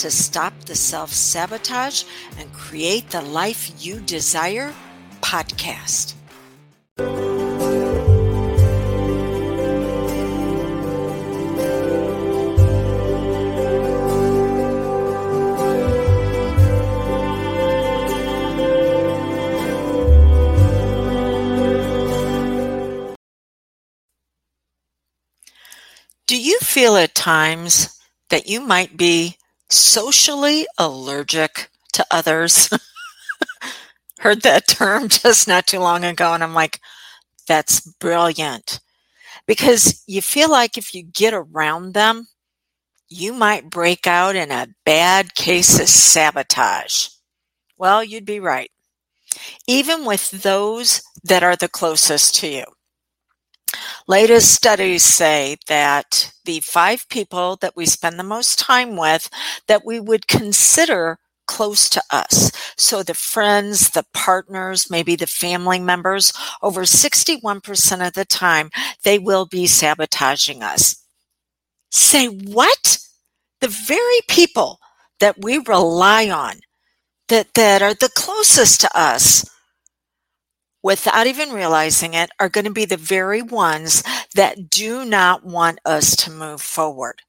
to Stop the Self Sabotage and Create the Life You Desire podcast. Do you feel at times that you might be socially allergic to others? Heard that term just not too long ago, and I'm like, that's brilliant. Because you feel like if you get around them, you might break out in a bad case of sabotage. Well, you'd be right. Even with those that are the closest to you. Latest studies say that the five people that we spend the most time with that we would consider close to us. So the friends, the partners, maybe the family members, over 61% of the time, they will be sabotaging us. Say what? The very people that we rely on, that, that are the closest to us, without even realizing it, are going to be the very ones that do not want us to move forward.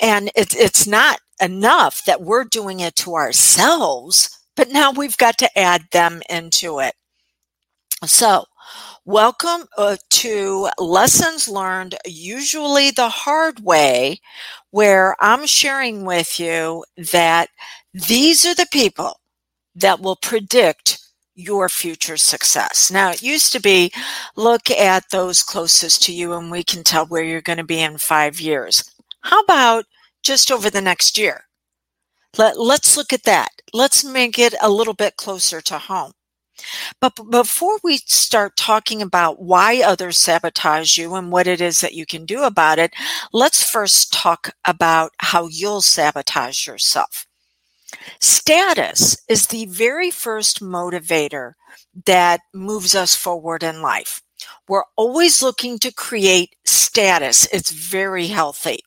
And it's it's not enough that we're doing it to ourselves, but now we've got to add them into it. So, welcome uh, to Lessons Learned, usually the hard way, where I'm sharing with you that these are the people that will predict your future success. Now, it used to be look at those closest to you and we can tell where you're going to be in five years. How about just over the next year? Let, let's look at that. Let's make it a little bit closer to home. But before we start talking about why others sabotage you and what it is that you can do about it, let's first talk about how you'll sabotage yourself. Status is the very first motivator that moves us forward in life. We're always looking to create status. It's very healthy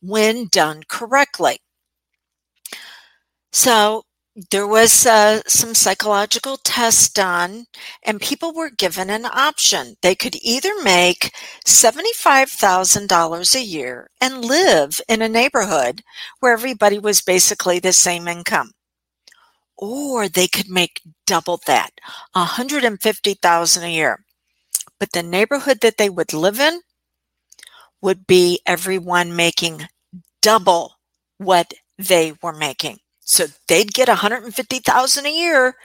when done correctly. So there was uh, some psychological tests done and people were given an option. They could either make $75000 a year and live in a neighborhood where everybody was basically the same income. Or they could make double that $150,000 a year. But the neighborhood that they would live in would be everyone making double what they were making so they'd get 150,000 a year,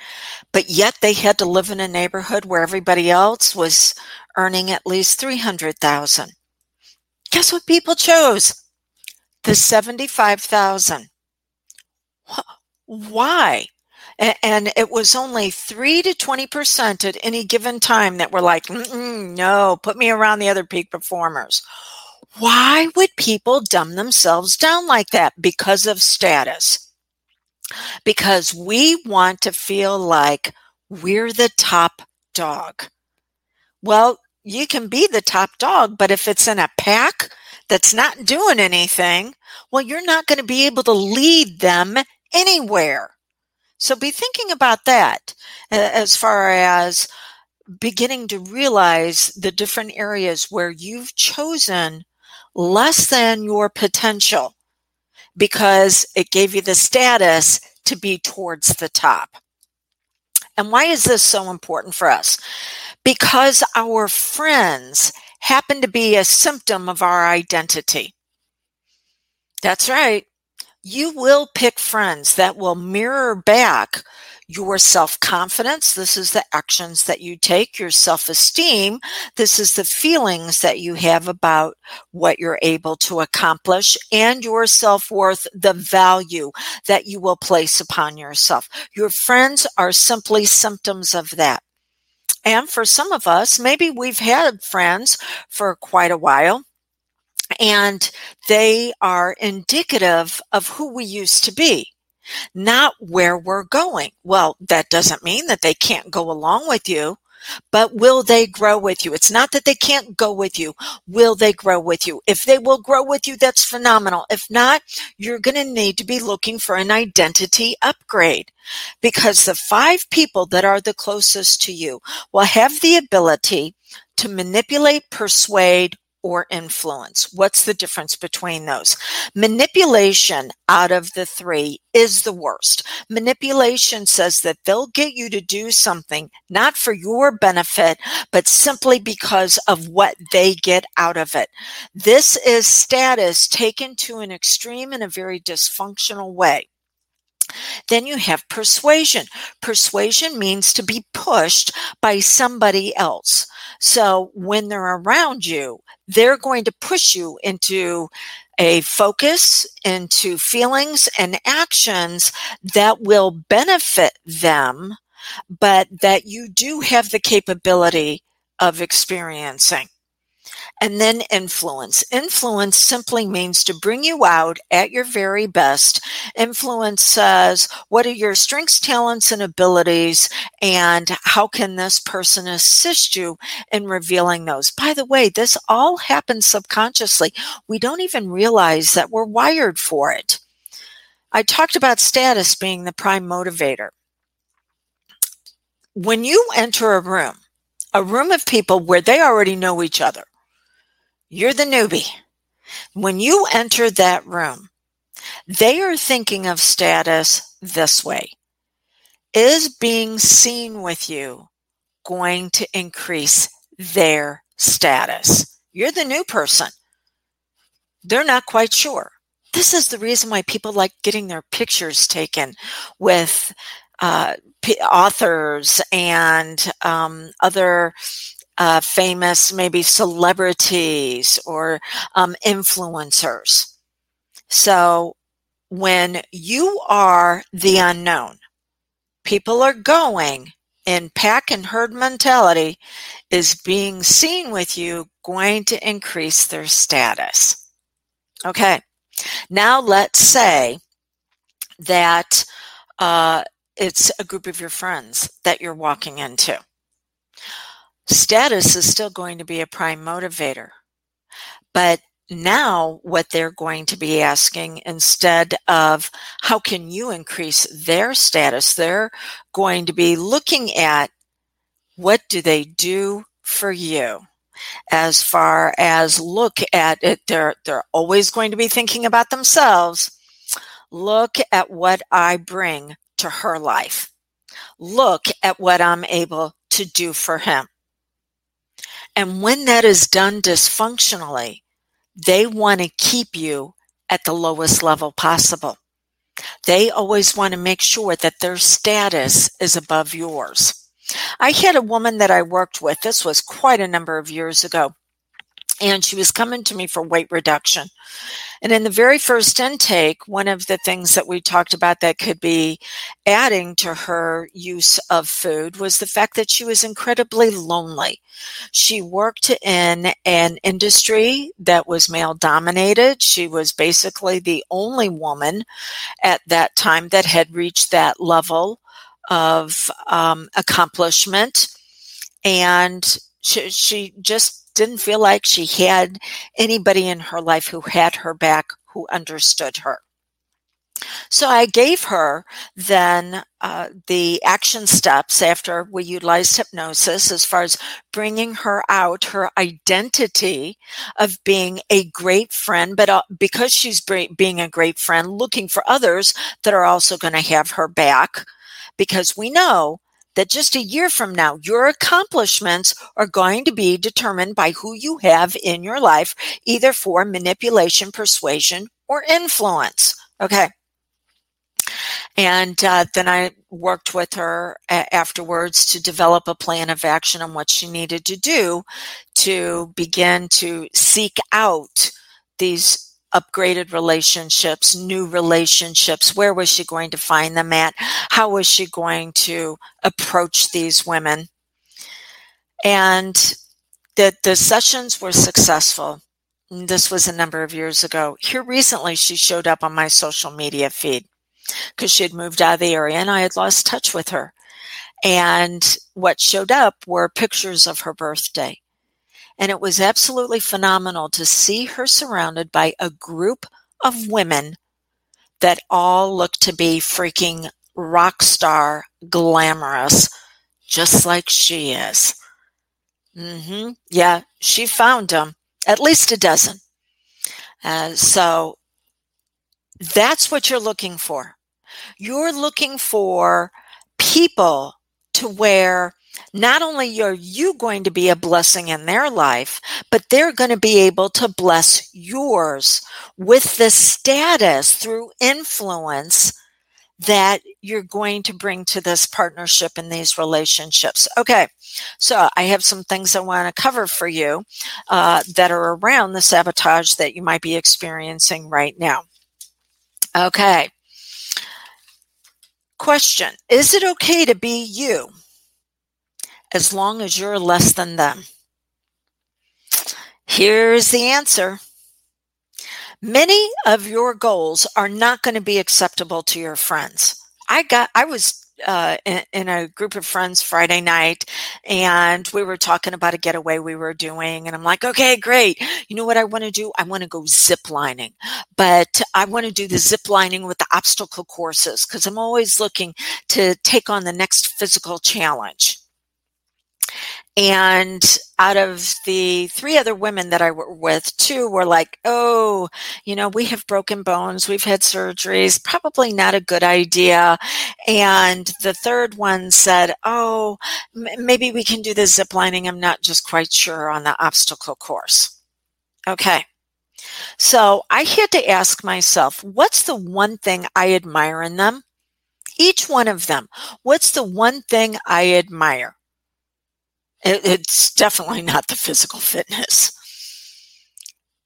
but yet they had to live in a neighborhood where everybody else was earning at least 300,000. Guess what people chose? The 75,000. Why? And it was only 3 to 20% at any given time that were like, no, put me around the other peak performers. Why would people dumb themselves down like that? Because of status because we want to feel like we're the top dog. Well, you can be the top dog, but if it's in a pack that's not doing anything, well, you're not going to be able to lead them anywhere. So be thinking about that as far as beginning to realize the different areas where you've chosen less than your potential because it gave you the status to be towards the top. And why is this so important for us? Because our friends happen to be a symptom of our identity. That's right. you will pick friends that will mirror back your self confidence. This is the actions that you take, your self esteem. This is the feelings that you have about what you're able to accomplish and your self worth, the value that you will place upon yourself. Your friends are simply symptoms of that. And for some of us, maybe we've had friends for quite a while and they are indicative of who we used to be not where we're going. Well, that doesn't mean that they can't go along with you, but will they grow with you? It's not that they can't go with you. Will they grow with you? If they will grow with you, that's phenomenal. If not, you're going to need to be looking for an identity upgrade because the five people that are the closest to you will have the ability to manipulate, persuade, or influence. What's the difference between those? Manipulation out of the three is the worst. Manipulation says that they'll get you to do something not for your benefit, but simply because of what they get out of it. This is status taken to an extreme in a very dysfunctional way. Then you have persuasion. Persuasion means to be pushed by somebody else. So when they're around you, they're going to push you into a focus, into feelings and actions that will benefit them, but that you do have the capability of experiencing. And then influence. Influence simply means to bring you out at your very best. Influence says, what are your strengths, talents, and abilities? And how can this person assist you in revealing those? By the way, this all happens subconsciously. We don't even realize that we're wired for it. I talked about status being the prime motivator. When you enter a room, a room of people where they already know each other, you're the newbie. When you enter that room, they are thinking of status this way. Is being seen with you going to increase their status? You're the new person. They're not quite sure. This is the reason why people like getting their pictures taken with uh, authors and um, other uh, famous, maybe celebrities or um, influencers. So when you are the unknown, people are going in pack and herd mentality is being seen with you going to increase their status. Okay. Now let's say that uh, it's a group of your friends that you're walking into. Status is still going to be a prime motivator. But now what they're going to be asking instead of how can you increase their status, they're going to be looking at what do they do for you? As far as look at it, they're, they're always going to be thinking about themselves. Look at what I bring to her life. Look at what I'm able to do for him. And when that is done dysfunctionally, they want to keep you at the lowest level possible. They always want to make sure that their status is above yours. I had a woman that I worked with, this was quite a number of years ago, and she was coming to me for weight reduction. And in the very first intake, one of the things that we talked about that could be adding to her use of food was the fact that she was incredibly lonely. She worked in an industry that was male dominated. She was basically the only woman at that time that had reached that level of um, accomplishment. And she, she just didn't feel like she had anybody in her life who had her back, who understood her. So I gave her then uh, the action steps after we utilized hypnosis as far as bringing her out her identity of being a great friend, but uh, because she's being a great friend, looking for others that are also going to have her back. Because we know that just a year from now, your accomplishments are going to be determined by who you have in your life, either for manipulation, persuasion, or influence. Okay. And uh, then I worked with her a- afterwards to develop a plan of action on what she needed to do to begin to seek out these upgraded relationships, new relationships. Where was she going to find them at? How was she going to approach these women? And that the sessions were successful. This was a number of years ago. Here recently, she showed up on my social media feed because she had moved out of the area and I had lost touch with her. And what showed up were pictures of her birthday. And it was absolutely phenomenal to see her surrounded by a group of women that all looked to be freaking rock star glamorous, just like she is. Mm-hmm. Yeah, she found them, at least a dozen. Uh, so that's what you're looking for. You're looking for people to where not only are you going to be a blessing in their life, but they're going to be able to bless yours with the status through influence that you're going to bring to this partnership and these relationships. Okay, so I have some things I want to cover for you uh, that are around the sabotage that you might be experiencing right now. Okay. Question Is it okay to be you as long as you're less than them? Here's the answer. Many of your goals are not going to be acceptable to your friends. I got, I was uh, in, in, a group of friends Friday night, and we were talking about a getaway we were doing. And I'm like, okay, great. You know what I want to do? I want to go zip lining, but I want to do the zip lining with the obstacle courses because I'm always looking to take on the next physical challenge. And out of the three other women that I were with, two were like, oh, you know, we have broken bones, we've had surgeries, probably not a good idea. And the third one said, oh, m- maybe we can do the zip lining. I'm not just quite sure on the obstacle course. Okay. So I had to ask myself, what's the one thing I admire in them? Each one of them. What's the one thing I admire? It's definitely not the physical fitness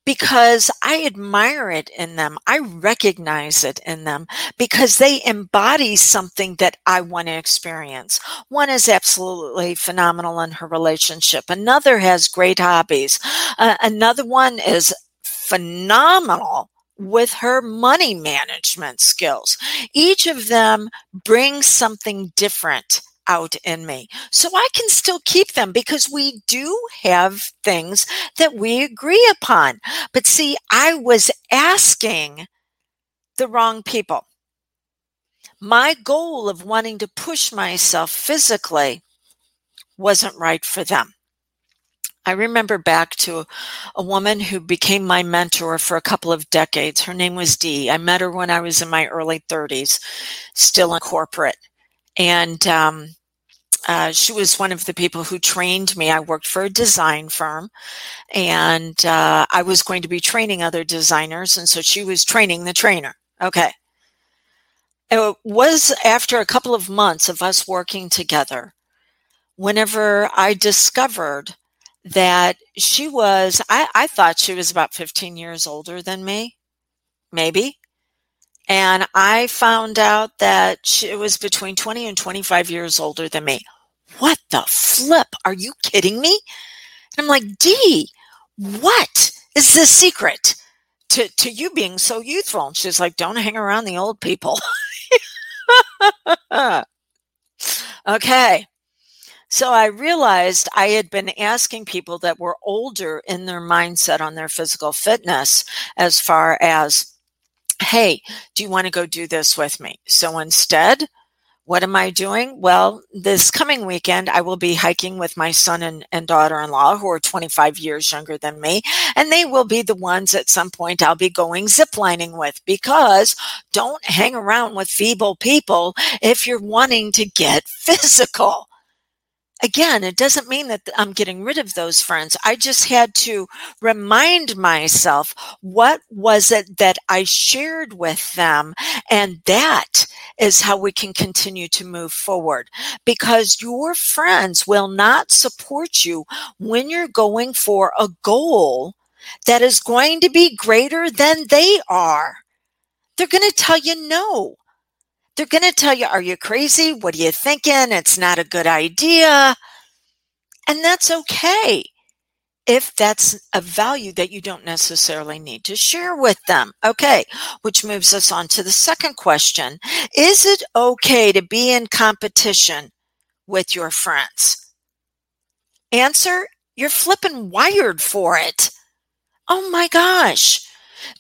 because I admire it in them. I recognize it in them because they embody something that I want to experience. One is absolutely phenomenal in her relationship. Another has great hobbies. Uh, another one is phenomenal with her money management skills. Each of them brings something different out in me. So I can still keep them because we do have things that we agree upon. But see, I was asking the wrong people. My goal of wanting to push myself physically wasn't right for them. I remember back to a woman who became my mentor for a couple of decades. Her name was Dee. I met her when I was in my early 30s, still in corporate. And um, uh, she was one of the people who trained me. I worked for a design firm and uh, I was going to be training other designers. And so she was training the trainer. Okay. It was after a couple of months of us working together whenever I discovered that she was, I, I thought she was about 15 years older than me, maybe. And I found out that she was between 20 and 25 years older than me. What the flip? Are you kidding me? And I'm like, Dee, what is the secret to, to you being so youthful? And she's like, don't hang around the old people. okay. So I realized I had been asking people that were older in their mindset on their physical fitness as far as hey, do you want to go do this with me? So instead, what am I doing? Well, this coming weekend, I will be hiking with my son and, and daughter in law, who are 25 years younger than me. And they will be the ones at some point I'll be going ziplining with because don't hang around with feeble people if you're wanting to get physical. Again, it doesn't mean that I'm getting rid of those friends. I just had to remind myself what was it that I shared with them. And that is how we can continue to move forward because your friends will not support you when you're going for a goal that is going to be greater than they are. They're going to tell you no. They're going to tell you, Are you crazy? What are you thinking? It's not a good idea. And that's okay if that's a value that you don't necessarily need to share with them. Okay, which moves us on to the second question Is it okay to be in competition with your friends? Answer You're flipping wired for it. Oh my gosh.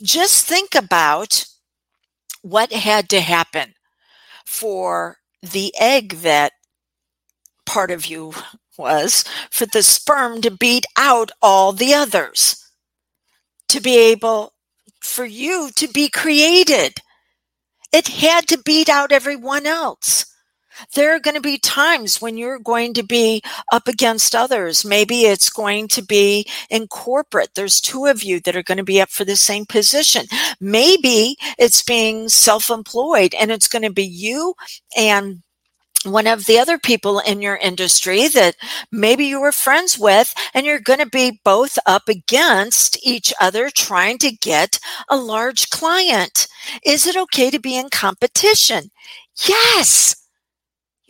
Just think about what had to happen for the egg that part of you was for the sperm to beat out all the others, to be able for you to be created. It had to beat out everyone else. There are going to be times when you're going to be up against others. Maybe it's going to be in corporate. There's two of you that are going to be up for the same position. Maybe it's being self employed and it's going to be you and one of the other people in your industry that maybe you were friends with, and you're going to be both up against each other trying to get a large client. Is it okay to be in competition? Yes.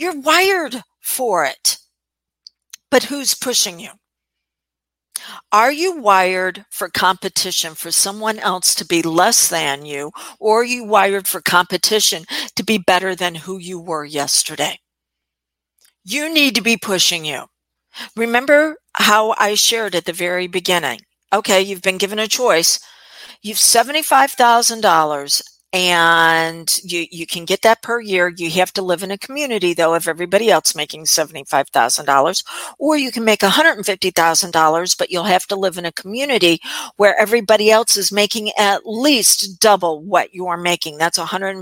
You're wired for it. But who's pushing you? Are you wired for competition for someone else to be less than you, or are you wired for competition to be better than who you were yesterday? You need to be pushing you. Remember how I shared at the very beginning. Okay, you've been given a choice. You've $75,000 and you you can get that per year. You have to live in a community though of everybody else making seventy five thousand dollars, or you can make one hundred and fifty thousand dollars, but you'll have to live in a community where everybody else is making at least double what you are making. That's one hundred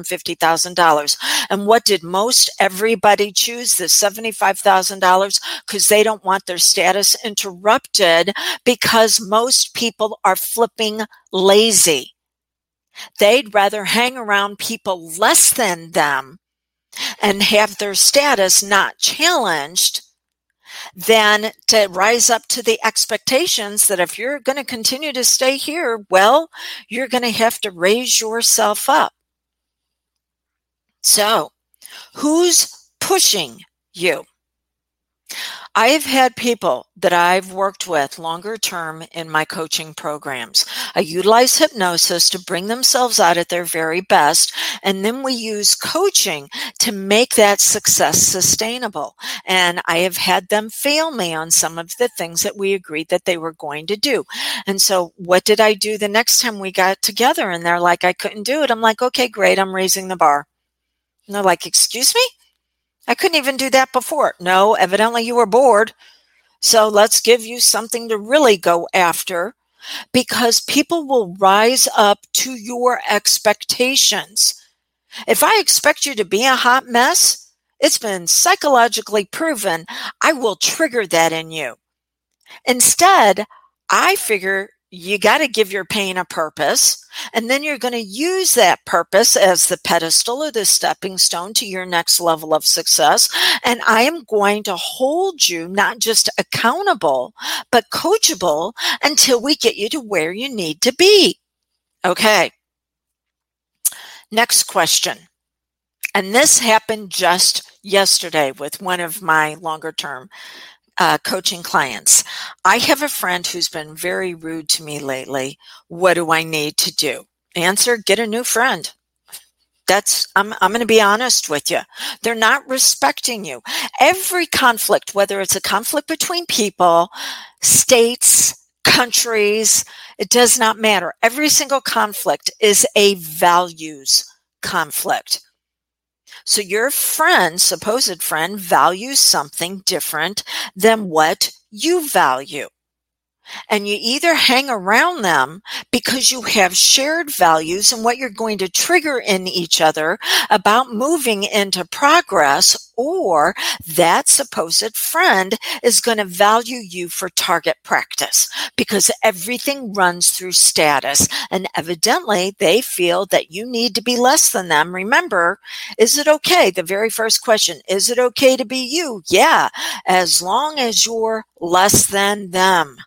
and what did most everybody choose? The seventy five thousand dollars because they don't want their status interrupted because most people are flipping lazy. They'd rather hang around people less than them and have their status not challenged than to rise up to the expectations that if you're going to continue to stay here, well, you're going to have to raise yourself up. So, who's pushing you? I have had people that I've worked with longer term in my coaching programs. I utilize hypnosis to bring themselves out at their very best. And then we use coaching to make that success sustainable. And I have had them fail me on some of the things that we agreed that they were going to do. And so what did I do the next time we got together? And they're like, I couldn't do it. I'm like, okay, great. I'm raising the bar. And they're like, excuse me? I couldn't even do that before. No, evidently you were bored. So let's give you something to really go after because people will rise up to your expectations. If I expect you to be a hot mess, it's been psychologically proven I will trigger that in you. Instead, I figure you got to give your pain a purpose. And then you're going to use that purpose as the pedestal or the stepping stone to your next level of success. And I am going to hold you not just accountable, but coachable until we get you to where you need to be. Okay. Next question. And this happened just yesterday with one of my longer term uh, coaching clients. I have a friend who's been very rude to me lately. What do I need to do? Answer, get a new friend. That's, I'm, I'm going to be honest with you. They're not respecting you. Every conflict, whether it's a conflict between people, states, countries, it does not matter. Every single conflict is a values conflict. So your friend, supposed friend, values something different than what you value. And you either hang around them because you have shared values and what you're going to trigger in each other about moving into progress, or that supposed friend is going to value you for target practice because everything runs through status. And evidently, they feel that you need to be less than them. Remember, is it okay? The very first question is it okay to be you? Yeah, as long as you're less than them.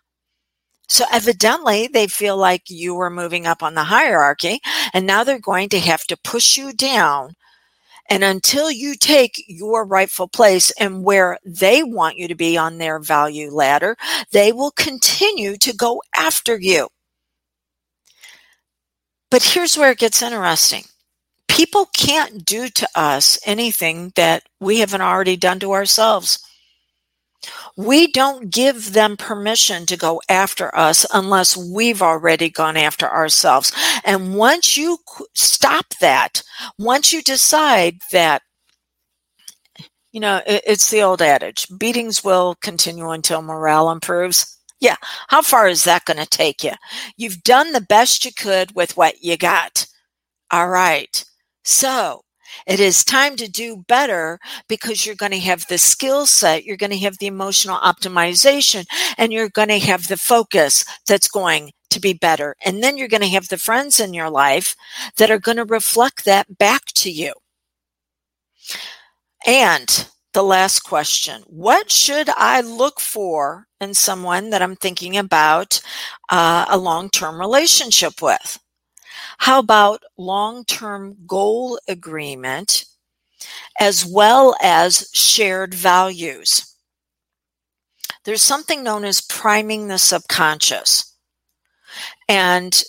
So evidently they feel like you were moving up on the hierarchy and now they're going to have to push you down. And until you take your rightful place and where they want you to be on their value ladder, they will continue to go after you. But here's where it gets interesting. People can't do to us anything that we haven't already done to ourselves. We don't give them permission to go after us unless we've already gone after ourselves. And once you stop that, once you decide that, you know, it's the old adage beatings will continue until morale improves. Yeah. How far is that going to take you? You've done the best you could with what you got. All right. So it is time to do better because you're going to have the skill set, you're going to have the emotional optimization, and you're going to have the focus that's going to be better. And then you're going to have the friends in your life that are going to reflect that back to you. And the last question What should I look for in someone that I'm thinking about uh, a long term relationship with? How about long term goal agreement as well as shared values? There's something known as priming the subconscious. And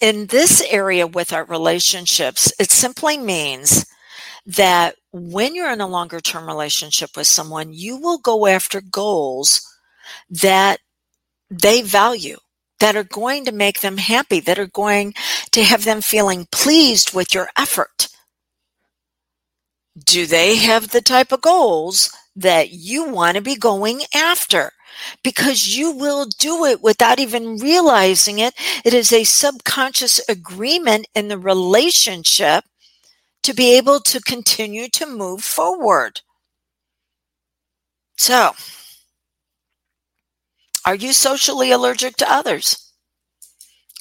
in this area with our relationships, it simply means that when you're in a longer term relationship with someone, you will go after goals that they value that are going to make them happy, that are going to have them feeling pleased with your effort. Do they have the type of goals that you want to be going after? Because you will do it without even realizing it. It is a subconscious agreement in the relationship to be able to continue to move forward. So, are you socially allergic to others?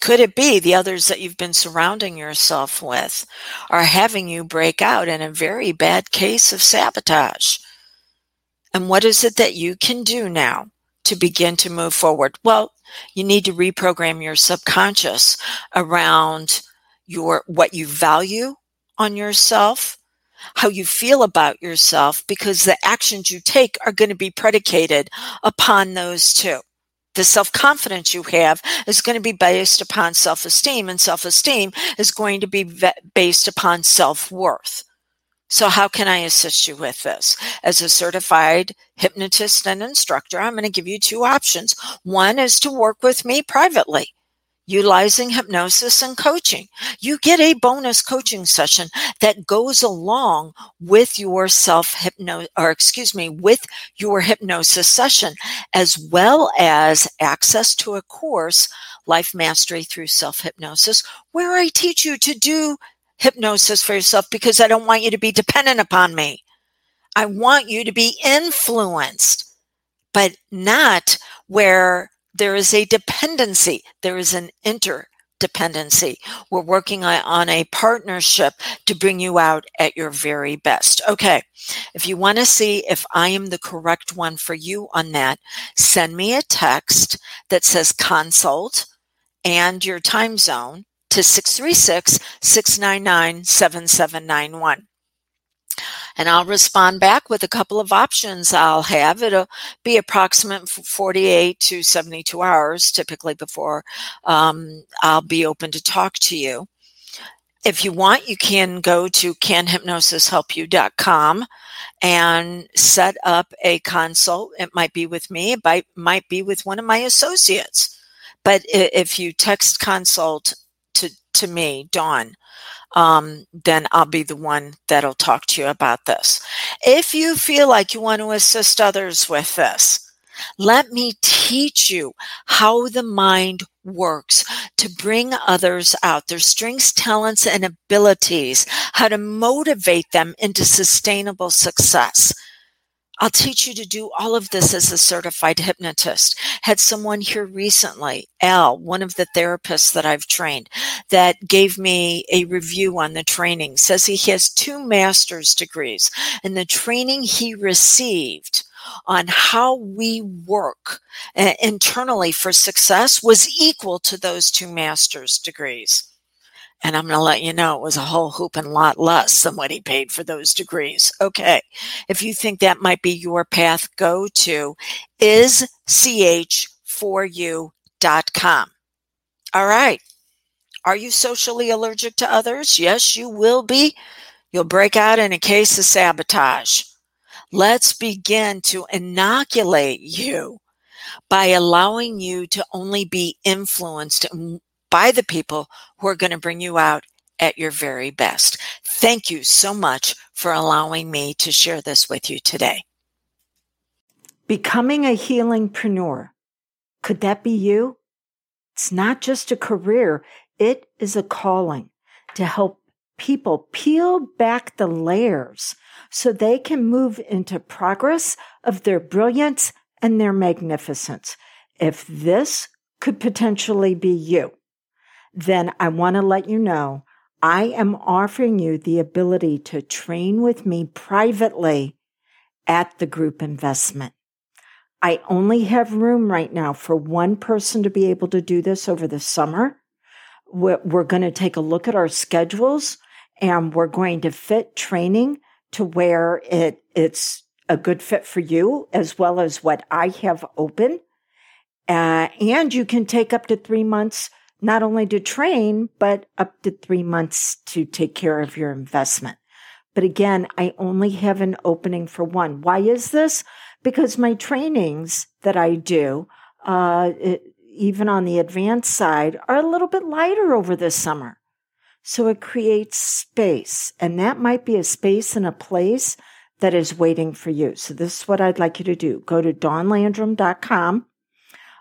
Could it be the others that you've been surrounding yourself with are having you break out in a very bad case of sabotage? And what is it that you can do now to begin to move forward? Well, you need to reprogram your subconscious around your what you value on yourself, how you feel about yourself because the actions you take are going to be predicated upon those two the self confidence you have is going to be based upon self esteem, and self esteem is going to be based upon self worth. So, how can I assist you with this? As a certified hypnotist and instructor, I'm going to give you two options. One is to work with me privately utilizing hypnosis and coaching. You get a bonus coaching session that goes along with your self hypno or excuse me, with your hypnosis session, as well as access to a course, Life Mastery through Self Hypnosis, where I teach you to do hypnosis for yourself because I don't want you to be dependent upon me. I want you to be influenced, but not where there is a dependency, there is an interdependency. We're working on a partnership to bring you out at your very best. Okay, if you want to see if I am the correct one for you on that, send me a text that says consult and your time zone to 636 699 7791 and I'll respond back with a couple of options I'll have. It'll be approximate 48 to 72 hours, typically before um, I'll be open to talk to you. If you want, you can go to canhypnosishelpyou.com and set up a consult. It might be with me, it might be with one of my associates. But if you text consult to, me, Dawn, um, then I'll be the one that'll talk to you about this. If you feel like you want to assist others with this, Let me teach you how the mind works to bring others out, their strengths, talents, and abilities, how to motivate them into sustainable success. I'll teach you to do all of this as a certified hypnotist. Had someone here recently, Al, one of the therapists that I've trained, that gave me a review on the training, says he has two master's degrees and the training he received on how we work uh, internally for success was equal to those two master's degrees. And I'm going to let you know it was a whole hoop and lot less than what he paid for those degrees. Okay. If you think that might be your path, go to isch4u.com. All right. Are you socially allergic to others? Yes, you will be. You'll break out in a case of sabotage. Let's begin to inoculate you by allowing you to only be influenced by the people who are going to bring you out at your very best. Thank you so much for allowing me to share this with you today. Becoming a healingpreneur. Could that be you? It's not just a career. It is a calling to help people peel back the layers so they can move into progress of their brilliance and their magnificence. If this could potentially be you, then I want to let you know I am offering you the ability to train with me privately at the group investment. I only have room right now for one person to be able to do this over the summer. We're, going to take a look at our schedules and we're going to fit training to where it, it's a good fit for you as well as what I have open. Uh, and you can take up to three months, not only to train, but up to three months to take care of your investment. But again, I only have an opening for one. Why is this? Because my trainings that I do, uh, it, even on the advanced side, are a little bit lighter over the summer. So it creates space, and that might be a space and a place that is waiting for you. So this is what I'd like you to do. Go to dawnlandrum.com,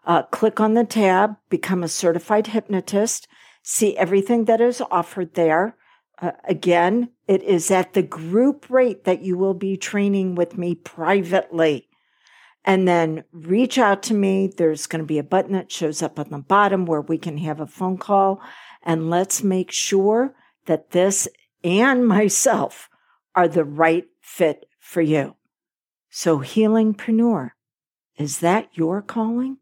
uh, click on the tab, become a certified hypnotist, see everything that is offered there. Uh, again, it is at the group rate that you will be training with me privately. And then reach out to me. There's going to be a button that shows up on the bottom where we can have a phone call and let's make sure that this and myself are the right fit for you. So, healingpreneur, is that your calling?